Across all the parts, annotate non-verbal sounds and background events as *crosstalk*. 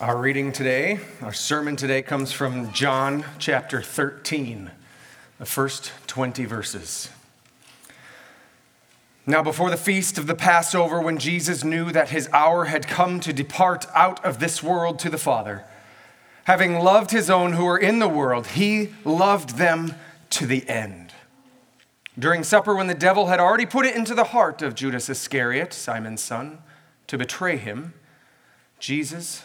Our reading today, our sermon today comes from John chapter 13, the first 20 verses. Now, before the feast of the Passover, when Jesus knew that his hour had come to depart out of this world to the Father, having loved his own who were in the world, he loved them to the end. During supper, when the devil had already put it into the heart of Judas Iscariot, Simon's son, to betray him, Jesus,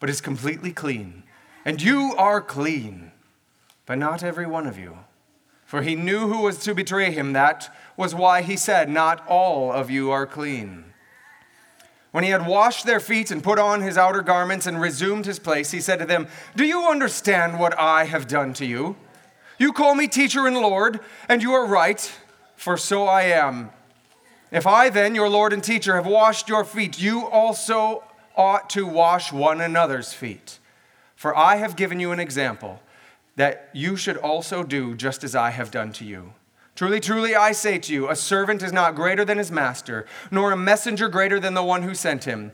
but is completely clean. And you are clean, but not every one of you. For he knew who was to betray him. That was why he said, Not all of you are clean. When he had washed their feet and put on his outer garments and resumed his place, he said to them, Do you understand what I have done to you? You call me teacher and Lord, and you are right, for so I am. If I then, your Lord and teacher, have washed your feet, you also ought to wash one another's feet. For I have given you an example that you should also do just as I have done to you. Truly, truly, I say to you, a servant is not greater than his master, nor a messenger greater than the one who sent him.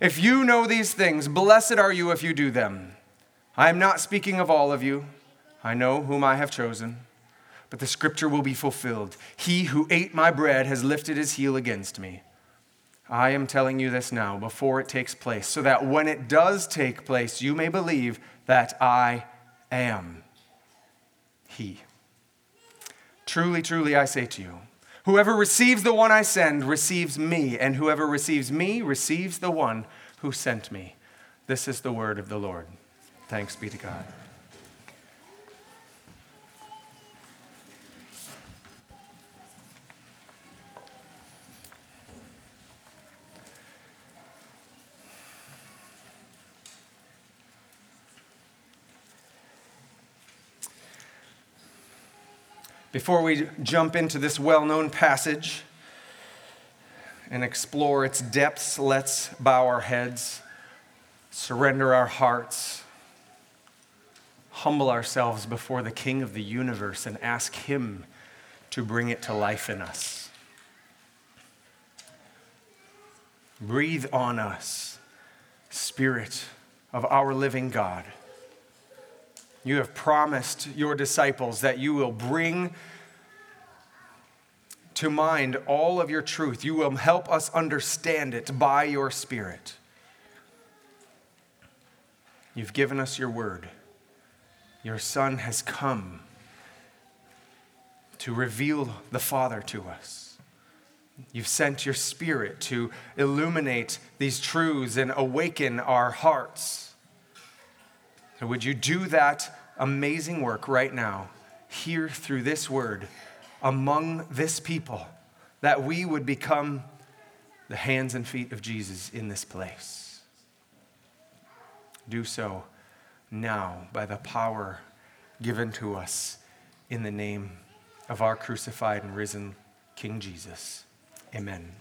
If you know these things, blessed are you if you do them. I am not speaking of all of you. I know whom I have chosen. But the scripture will be fulfilled. He who ate my bread has lifted his heel against me. I am telling you this now before it takes place, so that when it does take place, you may believe that I am He. Truly, truly, I say to you, whoever receives the one I send receives me, and whoever receives me receives the one who sent me. This is the word of the Lord. Thanks be to God. Before we jump into this well known passage and explore its depths, let's bow our heads, surrender our hearts, humble ourselves before the King of the universe, and ask Him to bring it to life in us. Breathe on us, Spirit of our living God. You have promised your disciples that you will bring to mind all of your truth. You will help us understand it by your Spirit. You've given us your word. Your Son has come to reveal the Father to us. You've sent your Spirit to illuminate these truths and awaken our hearts. So, would you do that amazing work right now, here through this word, among this people, that we would become the hands and feet of Jesus in this place? Do so now by the power given to us in the name of our crucified and risen King Jesus. Amen.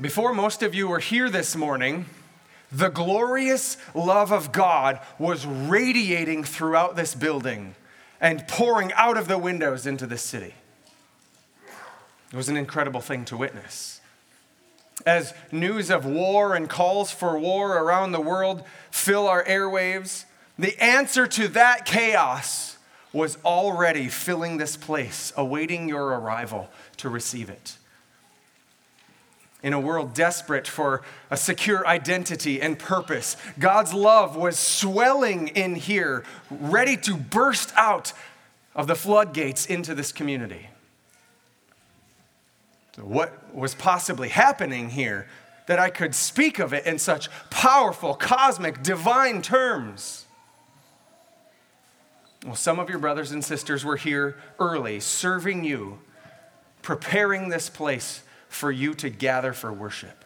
Before most of you were here this morning, the glorious love of God was radiating throughout this building and pouring out of the windows into the city. It was an incredible thing to witness. As news of war and calls for war around the world fill our airwaves, the answer to that chaos was already filling this place, awaiting your arrival to receive it. In a world desperate for a secure identity and purpose, God's love was swelling in here, ready to burst out of the floodgates into this community. So what was possibly happening here that I could speak of it in such powerful, cosmic, divine terms? Well, some of your brothers and sisters were here early, serving you, preparing this place for you to gather for worship.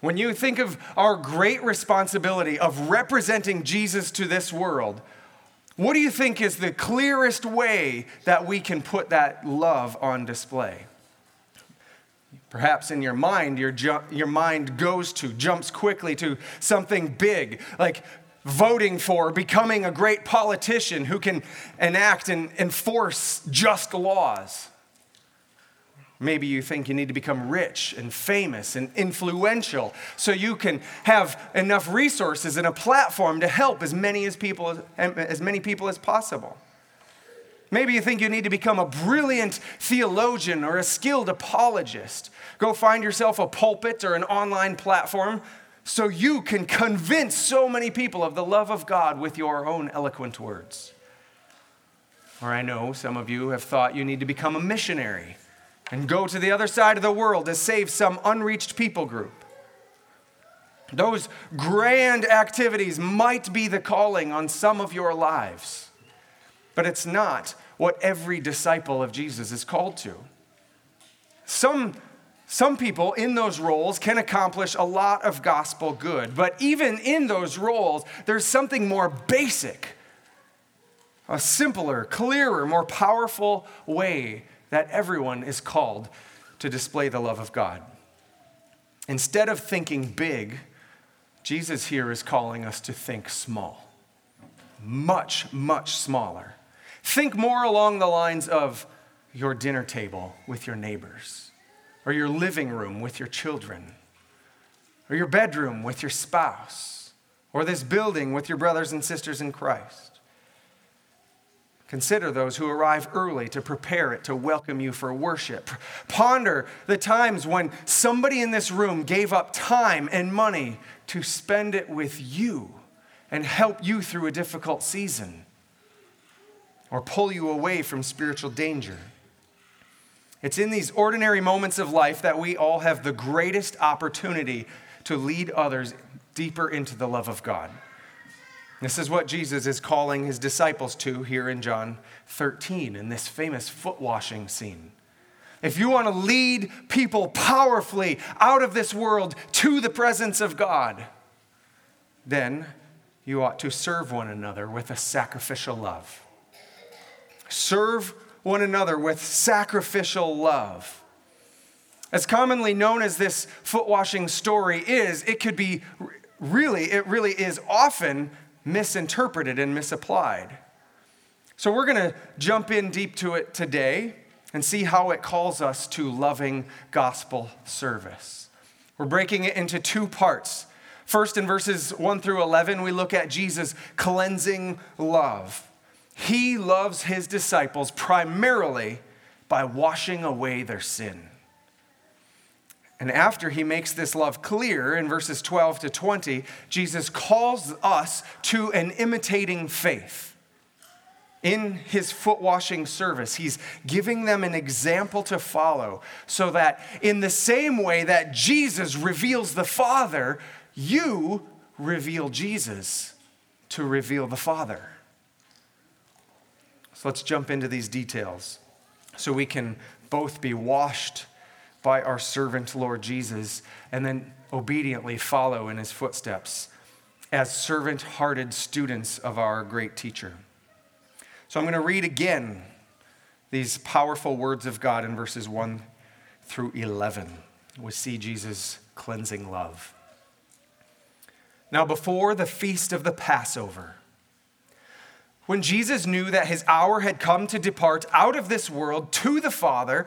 When you think of our great responsibility of representing Jesus to this world, what do you think is the clearest way that we can put that love on display? Perhaps in your mind, your, ju- your mind goes to, jumps quickly to something big, like voting for, becoming a great politician who can enact and enforce just laws. Maybe you think you need to become rich and famous and influential so you can have enough resources and a platform to help as many as people as many people as possible. Maybe you think you need to become a brilliant theologian or a skilled apologist. Go find yourself a pulpit or an online platform so you can convince so many people of the love of God with your own eloquent words. Or I know some of you have thought you need to become a missionary and go to the other side of the world to save some unreached people group. Those grand activities might be the calling on some of your lives, but it's not what every disciple of Jesus is called to. Some, some people in those roles can accomplish a lot of gospel good, but even in those roles, there's something more basic, a simpler, clearer, more powerful way that everyone is called to display the love of God. Instead of thinking big, Jesus here is calling us to think small, much, much smaller. Think more along the lines of your dinner table with your neighbors, or your living room with your children, or your bedroom with your spouse, or this building with your brothers and sisters in Christ. Consider those who arrive early to prepare it to welcome you for worship. Ponder the times when somebody in this room gave up time and money to spend it with you and help you through a difficult season or pull you away from spiritual danger. It's in these ordinary moments of life that we all have the greatest opportunity to lead others deeper into the love of God. This is what Jesus is calling his disciples to here in John 13 in this famous foot washing scene. If you want to lead people powerfully out of this world to the presence of God, then you ought to serve one another with a sacrificial love. Serve one another with sacrificial love. As commonly known as this foot washing story is, it could be really, it really is often misinterpreted and misapplied. So we're going to jump in deep to it today and see how it calls us to loving gospel service. We're breaking it into two parts. First, in verses 1 through 11, we look at Jesus' cleansing love. He loves his disciples primarily by washing away their sin. And after he makes this love clear in verses 12 to 20, Jesus calls us to an imitating faith. In his foot washing service, he's giving them an example to follow so that, in the same way that Jesus reveals the Father, you reveal Jesus to reveal the Father. So let's jump into these details so we can both be washed by our servant Lord Jesus and then obediently follow in his footsteps as servant hearted students of our great teacher. So I'm going to read again these powerful words of God in verses 1 through 11. We see Jesus' cleansing love. Now, before the feast of the Passover, when Jesus knew that his hour had come to depart out of this world to the Father,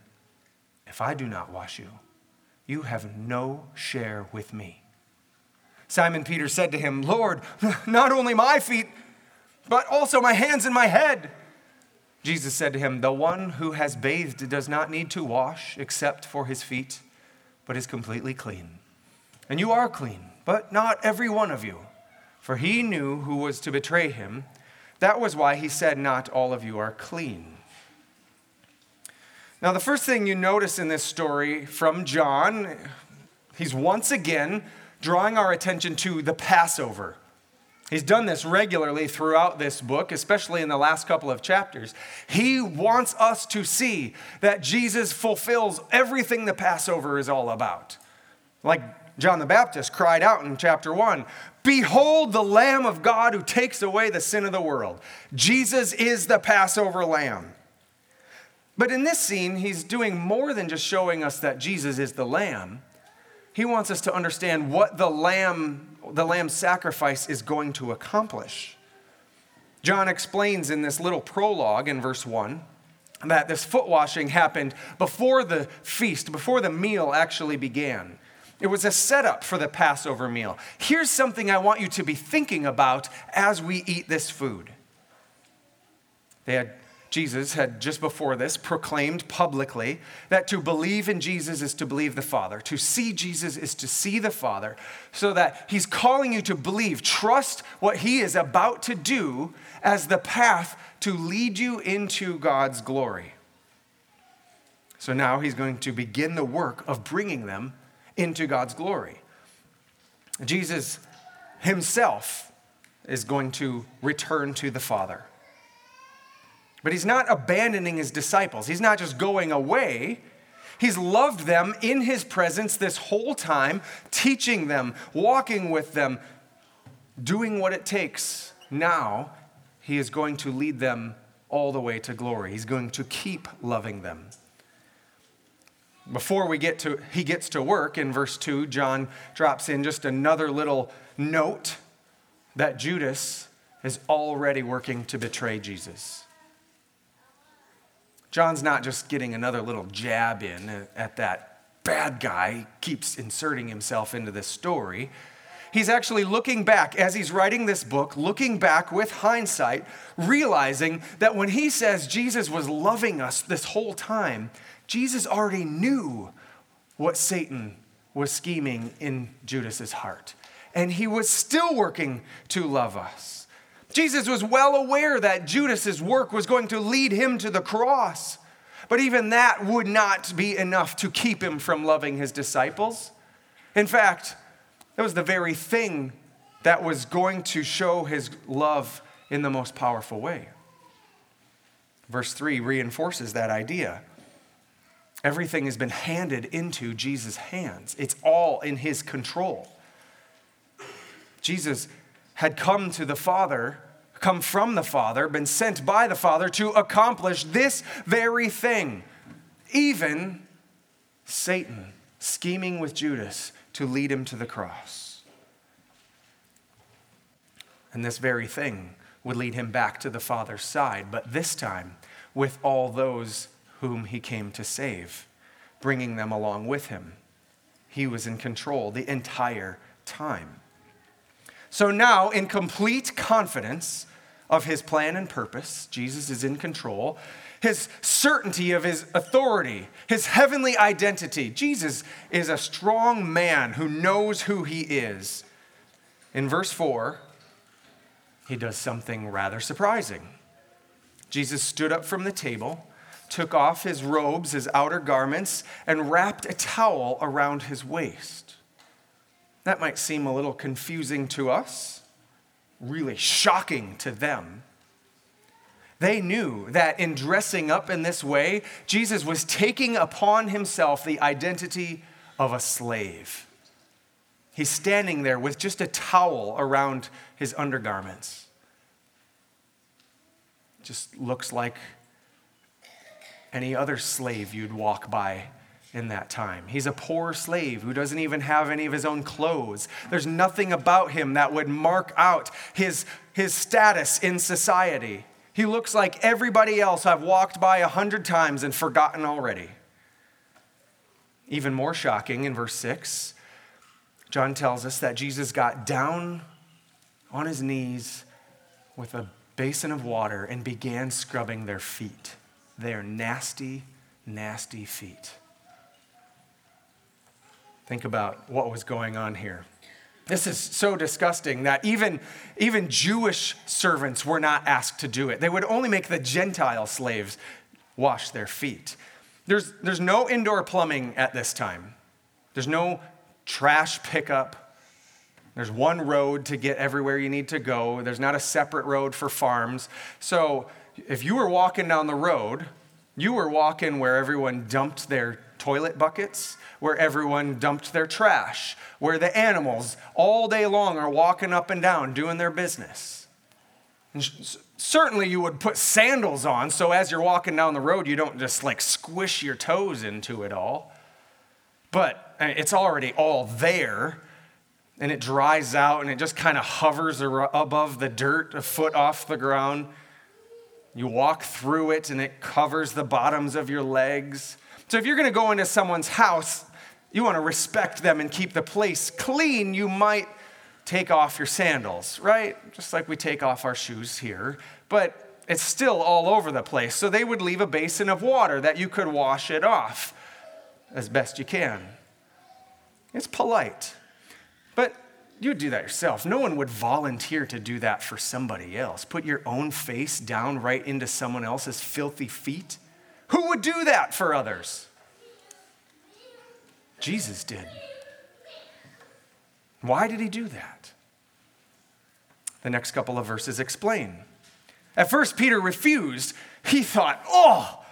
If I do not wash you, you have no share with me. Simon Peter said to him, Lord, *laughs* not only my feet, but also my hands and my head. Jesus said to him, The one who has bathed does not need to wash except for his feet, but is completely clean. And you are clean, but not every one of you. For he knew who was to betray him. That was why he said, Not all of you are clean. Now, the first thing you notice in this story from John, he's once again drawing our attention to the Passover. He's done this regularly throughout this book, especially in the last couple of chapters. He wants us to see that Jesus fulfills everything the Passover is all about. Like John the Baptist cried out in chapter 1 Behold the Lamb of God who takes away the sin of the world. Jesus is the Passover lamb. But in this scene, he's doing more than just showing us that Jesus is the lamb. He wants us to understand what the lamb the lamb's sacrifice is going to accomplish. John explains in this little prologue in verse 1 that this foot washing happened before the feast, before the meal actually began. It was a setup for the Passover meal. Here's something I want you to be thinking about as we eat this food. They had Jesus had just before this proclaimed publicly that to believe in Jesus is to believe the Father. To see Jesus is to see the Father. So that he's calling you to believe, trust what he is about to do as the path to lead you into God's glory. So now he's going to begin the work of bringing them into God's glory. Jesus himself is going to return to the Father. But he's not abandoning his disciples. He's not just going away. He's loved them in his presence this whole time, teaching them, walking with them, doing what it takes. Now, he is going to lead them all the way to glory. He's going to keep loving them. Before we get to he gets to work in verse 2, John drops in just another little note that Judas is already working to betray Jesus. John's not just getting another little jab in at that bad guy, keeps inserting himself into this story. He's actually looking back as he's writing this book, looking back with hindsight, realizing that when he says Jesus was loving us this whole time, Jesus already knew what Satan was scheming in Judas's heart. And he was still working to love us. Jesus was well aware that Judas's work was going to lead him to the cross. But even that would not be enough to keep him from loving his disciples. In fact, that was the very thing that was going to show his love in the most powerful way. Verse 3 reinforces that idea. Everything has been handed into Jesus' hands, it's all in his control. Jesus had come to the Father, come from the Father, been sent by the Father to accomplish this very thing. Even Satan scheming with Judas to lead him to the cross. And this very thing would lead him back to the Father's side, but this time with all those whom he came to save, bringing them along with him. He was in control the entire time. So now, in complete confidence of his plan and purpose, Jesus is in control. His certainty of his authority, his heavenly identity. Jesus is a strong man who knows who he is. In verse 4, he does something rather surprising. Jesus stood up from the table, took off his robes, his outer garments, and wrapped a towel around his waist. That might seem a little confusing to us, really shocking to them. They knew that in dressing up in this way, Jesus was taking upon himself the identity of a slave. He's standing there with just a towel around his undergarments. Just looks like any other slave you'd walk by in that time. He's a poor slave who doesn't even have any of his own clothes. There's nothing about him that would mark out his, his status in society. He looks like everybody else I've walked by a hundred times and forgotten already. Even more shocking in verse 6, John tells us that Jesus got down on his knees with a basin of water and began scrubbing their feet. Their nasty, nasty feet. Think about what was going on here. This is so disgusting that even, even Jewish servants were not asked to do it. They would only make the Gentile slaves wash their feet. There's, there's no indoor plumbing at this time, there's no trash pickup. There's one road to get everywhere you need to go. There's not a separate road for farms. So if you were walking down the road, you were walking where everyone dumped their toilet buckets, where everyone dumped their trash, where the animals all day long are walking up and down doing their business. And certainly, you would put sandals on so as you're walking down the road, you don't just like squish your toes into it all. But it's already all there and it dries out and it just kind of hovers above the dirt, a foot off the ground. You walk through it and it covers the bottoms of your legs. So if you're going to go into someone's house, you want to respect them and keep the place clean, you might take off your sandals, right? Just like we take off our shoes here. But it's still all over the place. So they would leave a basin of water that you could wash it off as best you can. It's polite. But you would do that yourself. No one would volunteer to do that for somebody else. Put your own face down right into someone else's filthy feet. Who would do that for others? Jesus did. Why did he do that? The next couple of verses explain. At first, Peter refused. He thought, oh,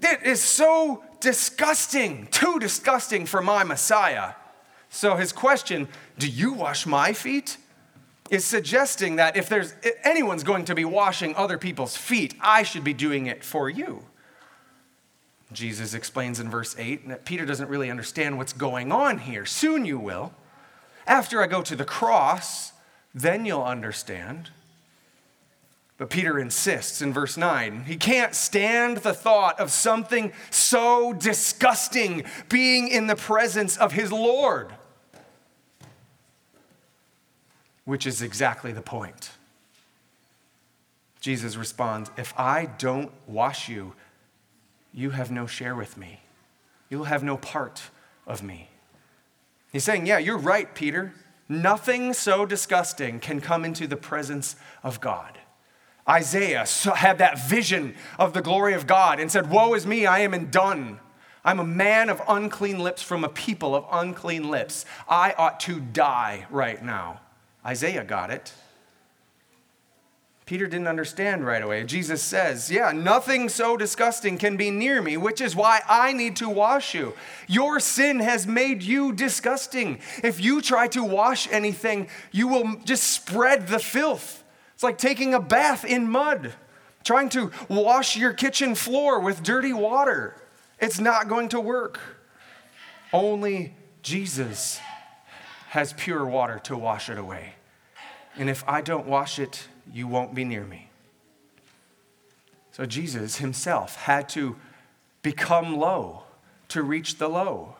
it is so disgusting, too disgusting for my Messiah. So his question, do you wash my feet? is suggesting that if there's if anyone's going to be washing other people's feet, I should be doing it for you. Jesus explains in verse 8 that Peter doesn't really understand what's going on here. Soon you will. After I go to the cross, then you'll understand. But Peter insists in verse 9. He can't stand the thought of something so disgusting being in the presence of his Lord, which is exactly the point. Jesus responds If I don't wash you, you have no share with me. You'll have no part of me. He's saying, Yeah, you're right, Peter. Nothing so disgusting can come into the presence of God. Isaiah had that vision of the glory of God and said, Woe is me, I am undone. I'm a man of unclean lips from a people of unclean lips. I ought to die right now. Isaiah got it. Peter didn't understand right away. Jesus says, Yeah, nothing so disgusting can be near me, which is why I need to wash you. Your sin has made you disgusting. If you try to wash anything, you will just spread the filth. It's like taking a bath in mud, trying to wash your kitchen floor with dirty water. It's not going to work. Only Jesus has pure water to wash it away. And if I don't wash it, you won't be near me. So Jesus himself had to become low to reach the low.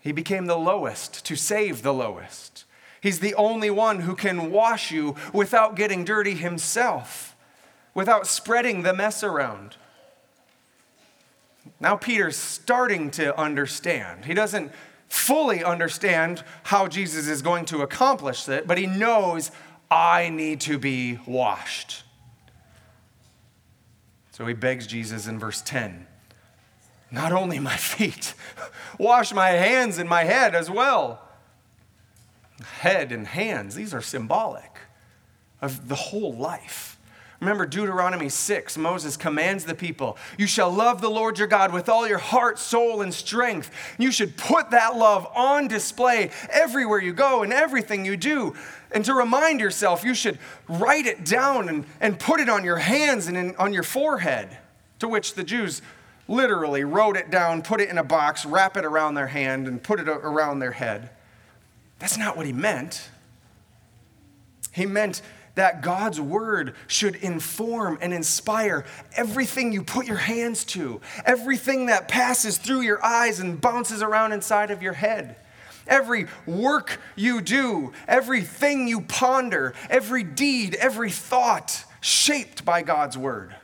He became the lowest to save the lowest. He's the only one who can wash you without getting dirty himself, without spreading the mess around. Now Peter's starting to understand. He doesn't fully understand how Jesus is going to accomplish it, but he knows I need to be washed. So he begs Jesus in verse 10 not only my *laughs* feet, wash my hands and my head as well. Head and hands, these are symbolic of the whole life. Remember Deuteronomy 6, Moses commands the people, You shall love the Lord your God with all your heart, soul, and strength. You should put that love on display everywhere you go and everything you do. And to remind yourself, you should write it down and, and put it on your hands and in, on your forehead. To which the Jews literally wrote it down, put it in a box, wrap it around their hand, and put it around their head. That's not what he meant. He meant that God's word should inform and inspire everything you put your hands to, everything that passes through your eyes and bounces around inside of your head. Every work you do, everything you ponder, every deed, every thought shaped by God's word.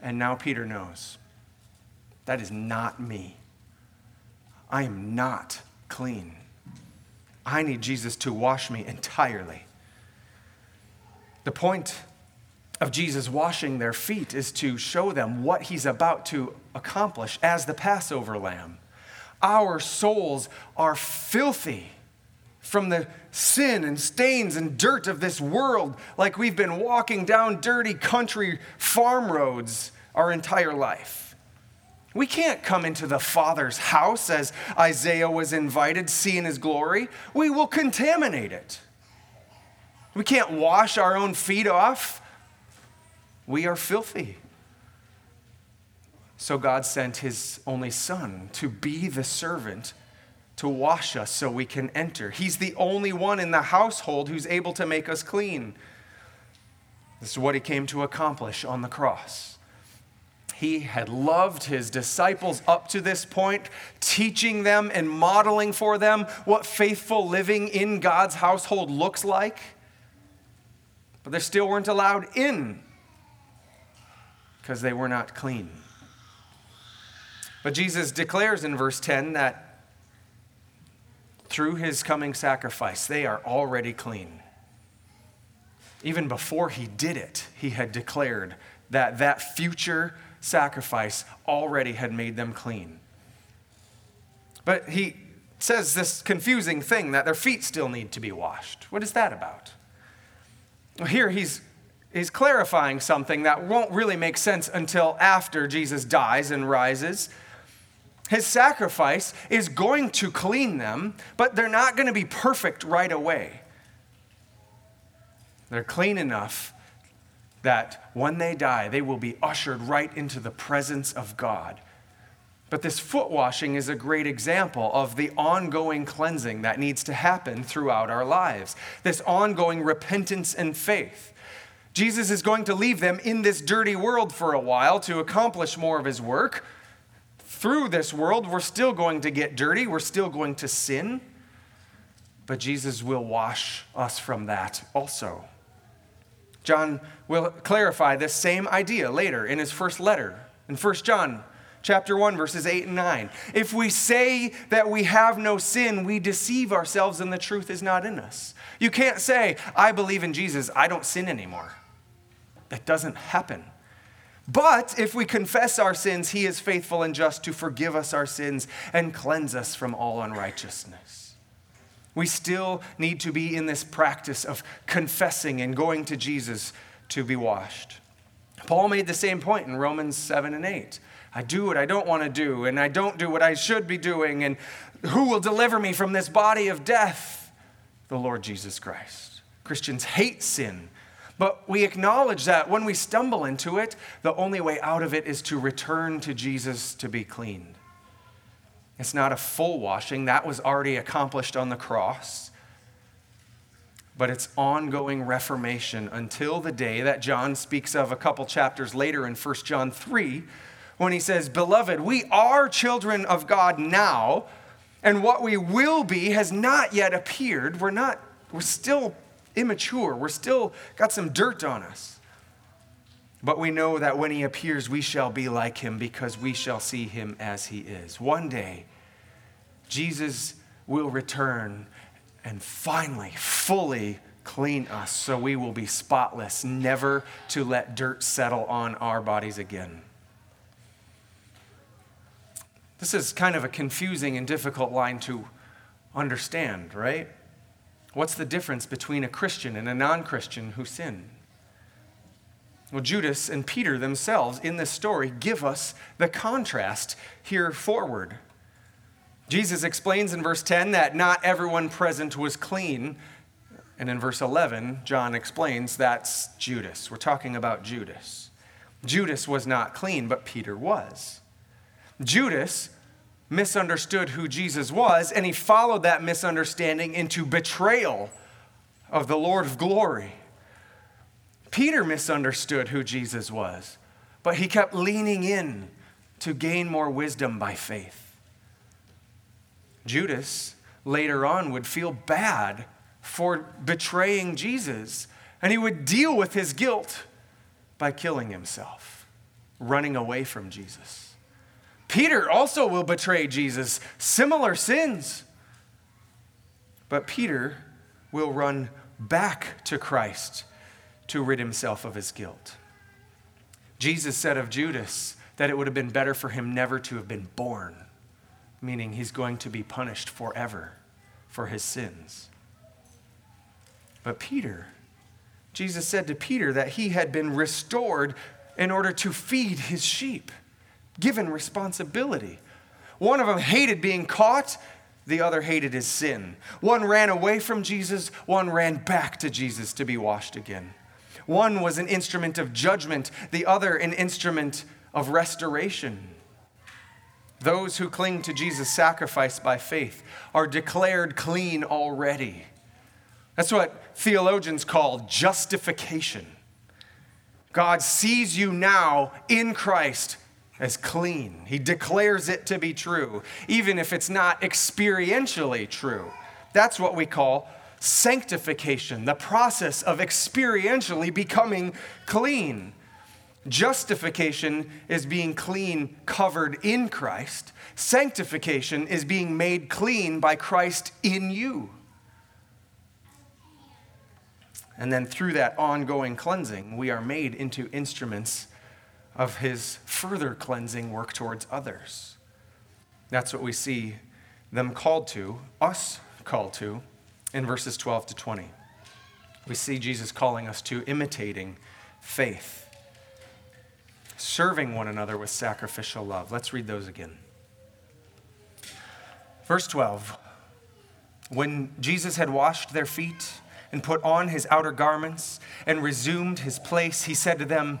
And now Peter knows that is not me. I am not clean. I need Jesus to wash me entirely. The point of Jesus washing their feet is to show them what he's about to accomplish as the Passover lamb. Our souls are filthy from the sin and stains and dirt of this world, like we've been walking down dirty country farm roads our entire life. We can't come into the Father's house as Isaiah was invited, seeing his glory. We will contaminate it. We can't wash our own feet off. We are filthy. So God sent his only son to be the servant to wash us so we can enter. He's the only one in the household who's able to make us clean. This is what he came to accomplish on the cross. He had loved his disciples up to this point, teaching them and modeling for them what faithful living in God's household looks like but they still weren't allowed in because they were not clean. But Jesus declares in verse 10 that through his coming sacrifice, they are already clean. Even before he did it, he had declared that that future sacrifice already had made them clean. But he says this confusing thing that their feet still need to be washed. What is that about? Here he's, he's clarifying something that won't really make sense until after Jesus dies and rises. His sacrifice is going to clean them, but they're not going to be perfect right away. They're clean enough that when they die, they will be ushered right into the presence of God. But this foot washing is a great example of the ongoing cleansing that needs to happen throughout our lives, this ongoing repentance and faith. Jesus is going to leave them in this dirty world for a while to accomplish more of his work. Through this world, we're still going to get dirty, we're still going to sin, but Jesus will wash us from that also. John will clarify this same idea later in his first letter. In 1 John chapter 1 verses 8 and 9 if we say that we have no sin we deceive ourselves and the truth is not in us you can't say i believe in jesus i don't sin anymore that doesn't happen but if we confess our sins he is faithful and just to forgive us our sins and cleanse us from all unrighteousness we still need to be in this practice of confessing and going to jesus to be washed paul made the same point in romans 7 and 8 I do what I don't want to do, and I don't do what I should be doing, and who will deliver me from this body of death? The Lord Jesus Christ. Christians hate sin, but we acknowledge that when we stumble into it, the only way out of it is to return to Jesus to be cleaned. It's not a full washing, that was already accomplished on the cross. But it's ongoing reformation until the day that John speaks of a couple chapters later in 1 John 3 when he says, Beloved, we are children of God now, and what we will be has not yet appeared. We're not, we're still immature. We're still got some dirt on us. But we know that when he appears, we shall be like him because we shall see him as he is. One day, Jesus will return and finally, fully clean us so we will be spotless, never to let dirt settle on our bodies again. This is kind of a confusing and difficult line to understand, right? What's the difference between a Christian and a non Christian who sin? Well, Judas and Peter themselves in this story give us the contrast here forward. Jesus explains in verse 10 that not everyone present was clean. And in verse 11, John explains that's Judas. We're talking about Judas. Judas was not clean, but Peter was. Judas misunderstood who Jesus was, and he followed that misunderstanding into betrayal of the Lord of glory. Peter misunderstood who Jesus was, but he kept leaning in to gain more wisdom by faith. Judas later on would feel bad for betraying Jesus, and he would deal with his guilt by killing himself, running away from Jesus. Peter also will betray Jesus, similar sins. But Peter will run back to Christ to rid himself of his guilt. Jesus said of Judas that it would have been better for him never to have been born, meaning he's going to be punished forever for his sins. But Peter, Jesus said to Peter that he had been restored in order to feed his sheep, given responsibility. One of them hated being caught, the other hated his sin. One ran away from Jesus, one ran back to Jesus to be washed again. One was an instrument of judgment, the other an instrument of restoration. Those who cling to Jesus' sacrifice by faith are declared clean already. That's what theologians call justification. God sees you now in Christ as clean. He declares it to be true, even if it's not experientially true. That's what we call sanctification, the process of experientially becoming clean. Justification is being clean, covered in Christ. Sanctification is being made clean by Christ in you. And then through that ongoing cleansing, we are made into instruments of his further cleansing work towards others. That's what we see them called to, us called to, in verses 12 to 20. We see Jesus calling us to imitating faith, serving one another with sacrificial love. Let's read those again. Verse 12 When Jesus had washed their feet and put on his outer garments and resumed his place, he said to them,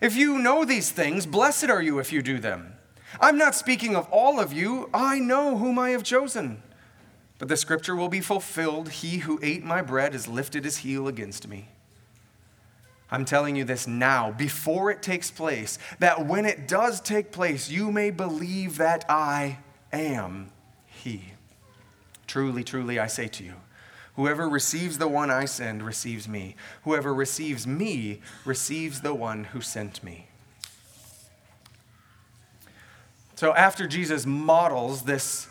If you know these things, blessed are you if you do them. I'm not speaking of all of you, I know whom I have chosen. But the scripture will be fulfilled He who ate my bread has lifted his heel against me. I'm telling you this now, before it takes place, that when it does take place, you may believe that I am He. Truly, truly, I say to you, whoever receives the one I send receives me. Whoever receives me receives the one who sent me. So after Jesus models this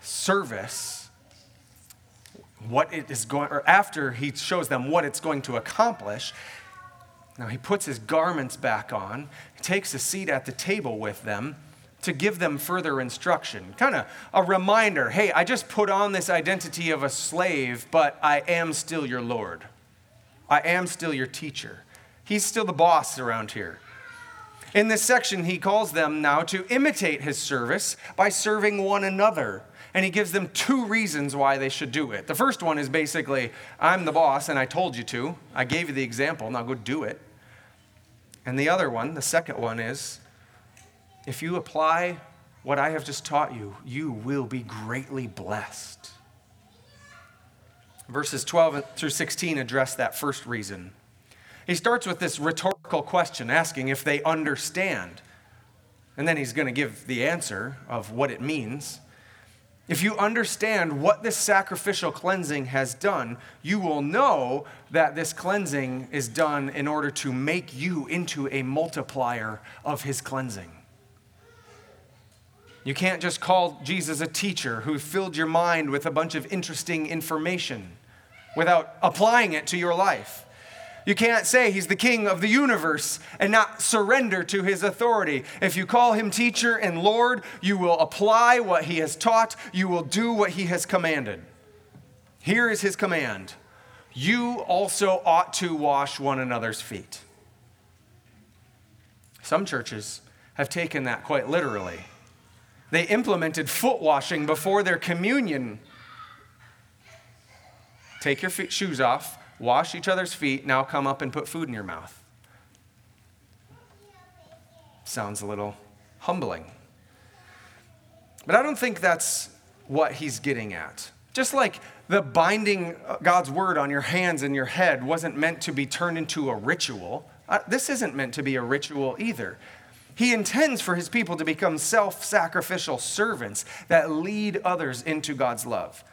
service, what it is going, or after he shows them what it's going to accomplish, now he puts his garments back on, takes a seat at the table with them to give them further instruction. Kind of a reminder hey, I just put on this identity of a slave, but I am still your Lord. I am still your teacher. He's still the boss around here. In this section, he calls them now to imitate his service by serving one another and he gives them two reasons why they should do it. The first one is basically, I'm the boss and I told you to. I gave you the example, now go do it. And the other one, the second one is, if you apply what I have just taught you, you will be greatly blessed. Verses 12 through 16 address that first reason. He starts with this rhetorical question, asking if they understand. And then he's going to give the answer of what it means. if you understand what this sacrificial cleansing has done, you will know that this cleansing is done in order to make you into a multiplier of his cleansing. You can't just call Jesus a teacher who filled your mind with a bunch of interesting information without applying it to your life. You can't say he's the king of the universe and not surrender to his authority. If you call him teacher and Lord, you will apply what he has taught, you will do what he has commanded. Here is his command You also ought to wash one another's feet. Some churches have taken that quite literally. They implemented foot washing before their communion. Take your feet, shoes off, wash each other's feet, now come up and put food in your mouth. Sounds a little humbling. But I don't think that's what he's getting at. Just like the binding God's word on your hands and your head wasn't meant to be turned into a ritual, uh, this isn't meant to be a ritual either. He intends for his people to become self sacrificial servants that lead others into God's love.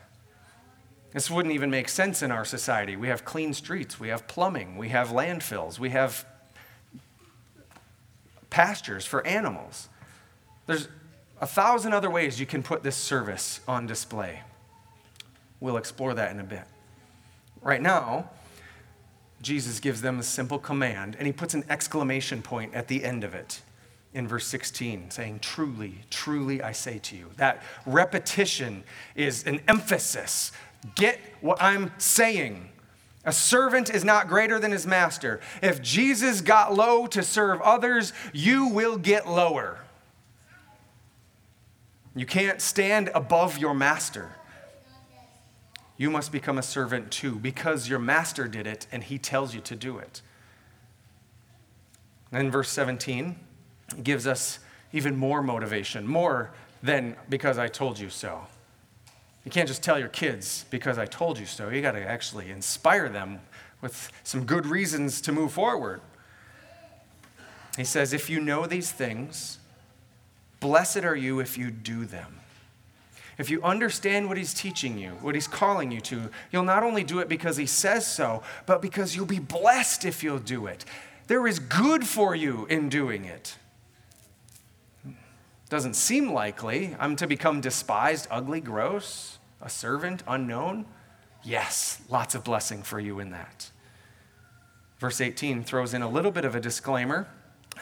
This wouldn't even make sense in our society. We have clean streets, we have plumbing, we have landfills, we have pastures for animals. There's a thousand other ways you can put this service on display. We'll explore that in a bit. Right now, Jesus gives them a simple command, and he puts an exclamation point at the end of it in verse 16, saying, Truly, truly, I say to you. That repetition is an emphasis Get what I'm saying. A servant is not greater than his master. If Jesus got low to serve others, you will get lower. You can't stand above your master. You must become a servant too because your master did it and he tells you to do it. And verse 17 gives us even more motivation, more than because I told you so. You can't just tell your kids because I told you so. You got to actually inspire them with some good reasons to move forward. He says, If you know these things, blessed are you if you do them. If you understand what he's teaching you, what he's calling you to, you'll not only do it because he says so, but because you'll be blessed if you'll do it. There is good for you in doing it. Doesn't seem likely. I'm to become despised, ugly, gross a servant, unknown? Yes, lots of blessing for you in that. Verse 18 throws in a little bit of a disclaimer,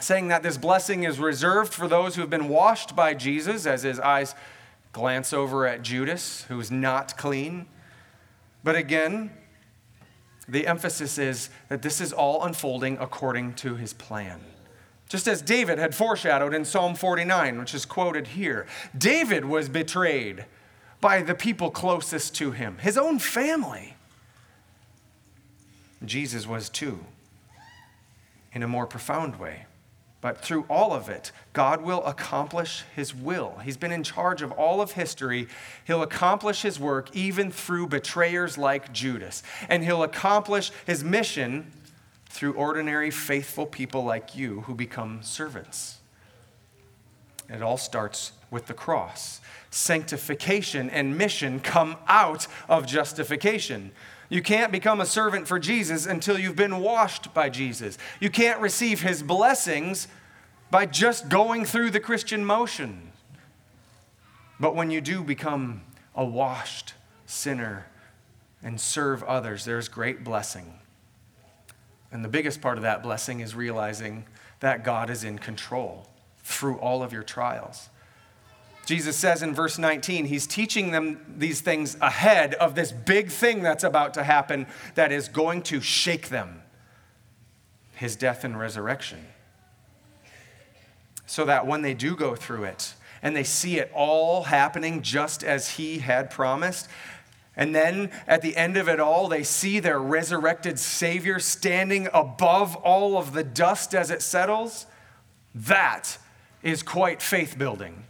saying that this blessing is reserved for those who have been washed by Jesus, as his eyes glance over at Judas, who is not clean. But again, the emphasis is that this is all unfolding according to his plan. Just as David had foreshadowed in Psalm 49, which is quoted here. David was betrayed by the people closest to him, his own family. Jesus was too, in a more profound way. But through all of it, God will accomplish his will. He's been in charge of all of history. He'll accomplish his work even through betrayers like Judas. And he'll accomplish his mission through ordinary, faithful people like you who become servants. It all starts with the cross sanctification and mission come out of justification. You can't become a servant for Jesus until you've been washed by Jesus. You can't receive his blessings by just going through the Christian motion. But when you do become a washed sinner and serve others, there's great blessing. And the biggest part of that blessing is realizing that God is in control through all of your trials. Jesus says in verse 19, he's teaching them these things ahead of this big thing that's about to happen that is going to shake them his death and resurrection. So that when they do go through it and they see it all happening just as he had promised, and then at the end of it all, they see their resurrected Savior standing above all of the dust as it settles, that is quite faith building.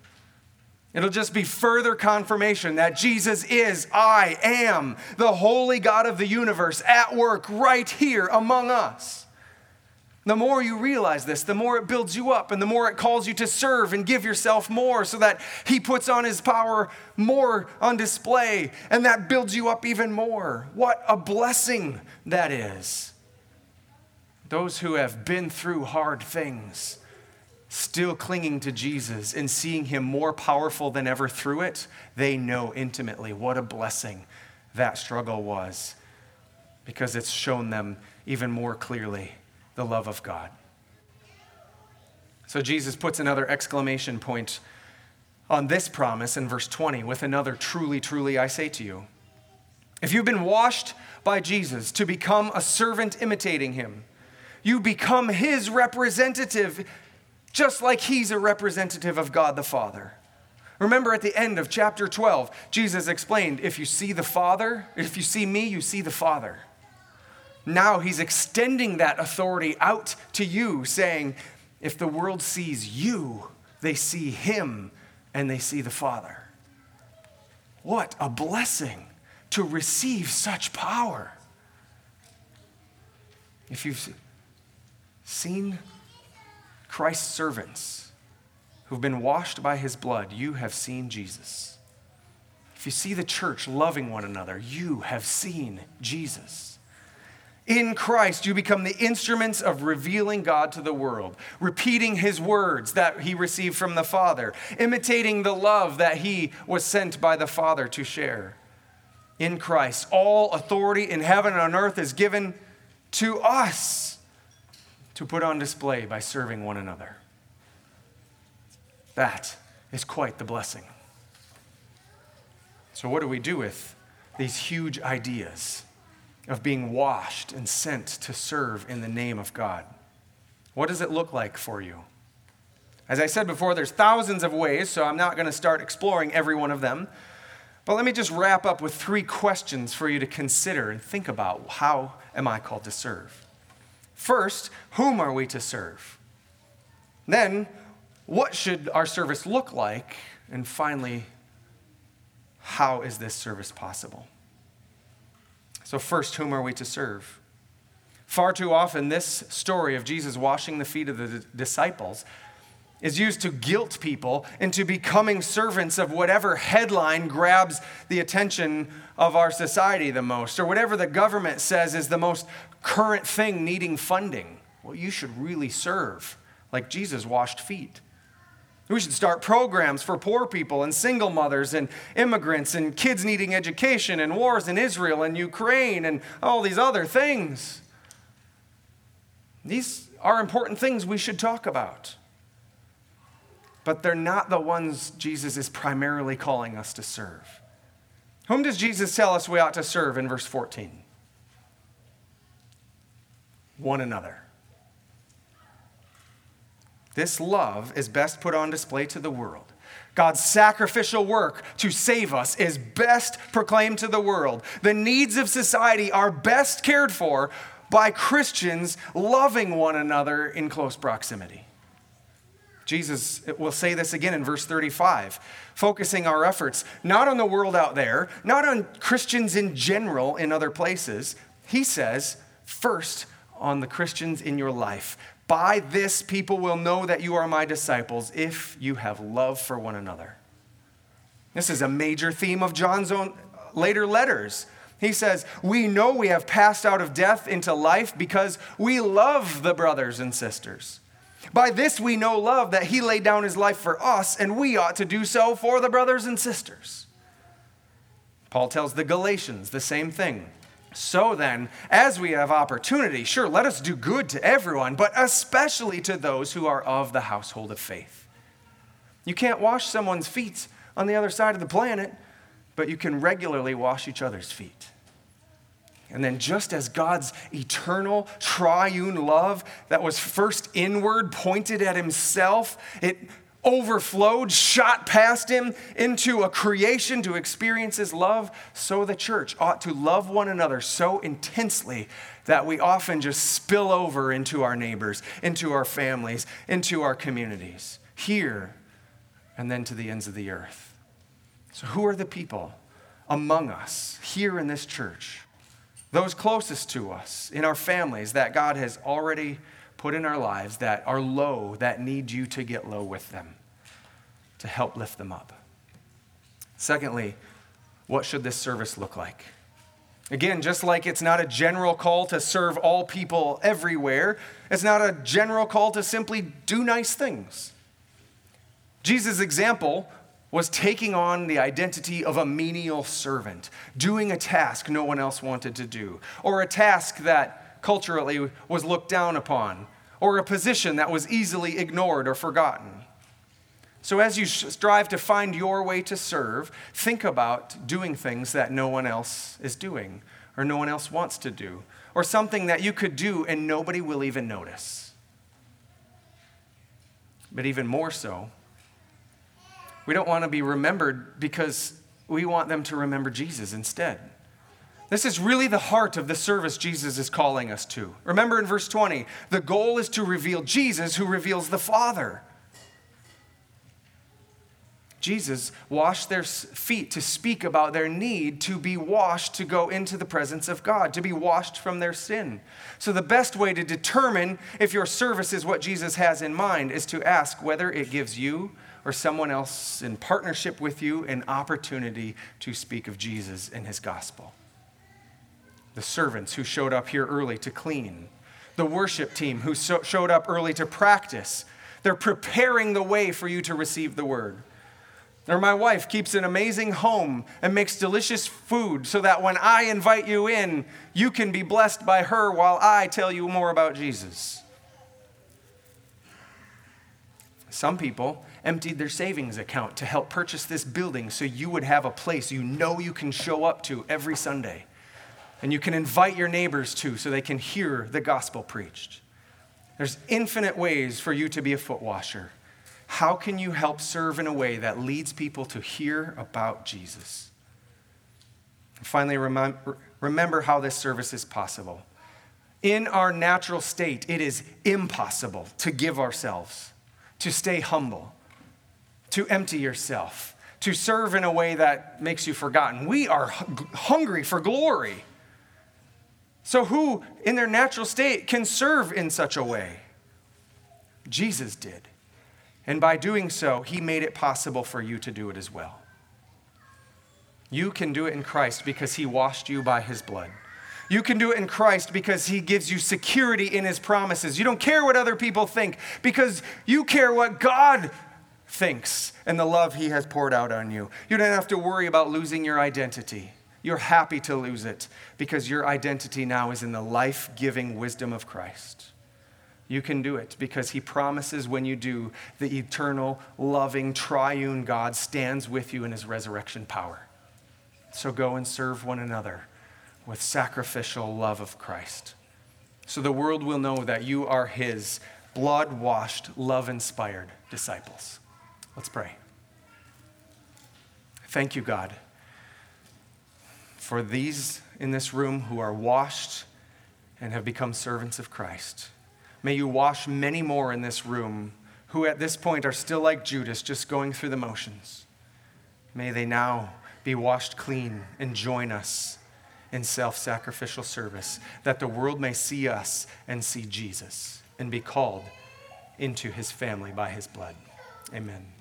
It'll just be further confirmation that Jesus is, I am, the holy God of the universe at work right here among us. The more you realize this, the more it builds you up and the more it calls you to serve and give yourself more so that He puts on His power more on display and that builds you up even more. What a blessing that is. Those who have been through hard things, still clinging to Jesus and seeing Him more powerful than ever through it, they know intimately what a blessing that struggle was because it's shown them even more clearly the love of God. So Jesus puts another exclamation point on this promise in verse 20 with another truly, truly, I say to you. If you've been washed by Jesus to become a servant imitating him, you become his representative, just like he's a representative of God the Father. Remember at the end of chapter 12, Jesus explained if you see the Father, if you see me, you see the Father. Now he's extending that authority out to you, saying, if the world sees you, they see him and they see the Father. What a blessing to receive such power. If you've seen Christ's servants who've been washed by his blood, you have seen Jesus. If you see the church loving one another, you have seen Jesus. In Christ, you become the instruments of revealing God to the world, repeating his words that he received from the Father, imitating the love that he was sent by the Father to share. In Christ, all authority in heaven and on earth is given to us to put on display by serving one another. That is quite the blessing. So, what do we do with these huge ideas? Of being washed and sent to serve in the name of God. What does it look like for you? As I said before, there's thousands of ways, so I'm not going to start exploring every one of them. But let me just wrap up with three questions for you to consider and think about. How am I called to serve? First, whom are we to serve? Then, what should our service look like? And finally, how is this service possible? So, first, whom are we to serve? Far too often, this story of Jesus washing the feet of the disciples is used to guilt people into becoming servants of whatever headline grabs the attention of our society the most, or whatever the government says is the most current thing needing funding. Well, you should really serve like Jesus washed feet. We should start programs for poor people and single mothers and immigrants and kids needing education and wars in Israel and Ukraine and all these other things. These are important things we should talk about. But they're not the ones Jesus is primarily calling us to serve. Whom does Jesus tell us we ought to serve in verse 14? One another. This love is best put on display to the world. God's sacrificial work to save us is best proclaimed to the world. The needs of society are best cared for by Christians loving one another in close proximity. Jesus will say this again in verse 35, focusing our efforts not on the world out there, not on Christians in general in other places. He says, first, on the Christians in your life. By this, people will know that you are my disciples if you have love for one another. This is a major theme of John's own uh, later letters. He says, We know we have passed out of death into life because we love the brothers and sisters. By this we know love, that he laid down his life for us, and we ought to do so for the brothers and sisters. Paul tells the Galatians the same thing. So then, as we have opportunity, sure, let us do good to everyone, but especially to those who are of the household of faith. You can't wash someone's feet on the other side of the planet, but you can regularly wash each other's feet. And then, just as God's eternal triune love that was first inward, pointed at Himself, it overflowed, shot past him into a creation to experience his love, so the church ought to love one another so intensely that we often just spill over into our neighbors, into our families, into our communities, here and then to the ends of the earth. So, who are the people among us here in this church? Those closest to us, in our families, that God has already put in our lives that are low, that need you to get low with them, to help lift them up. Secondly, what should this service look like? Again, just like it's not a general call to serve all people everywhere, it's not a general call to simply do nice things. Jesus' example was taking on the identity of a menial servant, doing a task no one else wanted to do, or a task that culturally was looked down upon, or a position that was easily ignored or forgotten. So, as you strive to find your way to serve, think about doing things that no one else is doing or no one else wants to do, or something that you could do and nobody will even notice. But even more so, we don't want to be remembered because we want them to remember Jesus instead. This is really the heart of the service Jesus is calling us to. Remember in verse 20, the goal is to reveal Jesus who reveals the Father. Jesus washed their feet to speak about their need to be washed to go into the presence of God, to be washed from their sin. So, the best way to determine if your service is what Jesus has in mind is to ask whether it gives you or someone else in partnership with you an opportunity to speak of Jesus and his gospel. The servants who showed up here early to clean, the worship team who so- showed up early to practice, they're preparing the way for you to receive the word. Or my wife keeps an amazing home and makes delicious food so that when I invite you in, you can be blessed by her while I tell you more about Jesus. Some people emptied their savings account to help purchase this building so you would have a place you know you can show up to every Sunday. And you can invite your neighbors to so they can hear the gospel preached. There's infinite ways for you to be a foot washer. How can you help serve in a way that leads people to hear about Jesus? finally, remember, remember how this service is possible. In our natural state, it is impossible to give ourselves, to stay humble, to empty yourself, to serve in a way that makes you forgotten. We are hungry for glory. So, who in their natural state can serve in such a way? Jesus did. And by doing so, he made it possible for you to do it as well. You can do it in Christ because he washed you by his blood. You can do it in Christ because he gives you security in his promises. You don't care what other people think because you care what God thinks and the love he has poured out on you. You don't have to worry about losing your identity. You're happy to lose it because your identity now is in the life giving wisdom of Christ. You can do it because he promises when you do, the eternal, loving, triune God stands with you in his resurrection power. So go and serve one another with sacrificial love of Christ. So the world will know that you are his blood washed, love inspired disciples. Let's pray. Thank you, God, for these in this room who are washed and have become servants of Christ. May you wash many more in this room who at this point are still like Judas, just going through the motions. May they now be washed clean and join us in self sacrificial service, that the world may see us and see Jesus and be called into his family by his blood. Amen.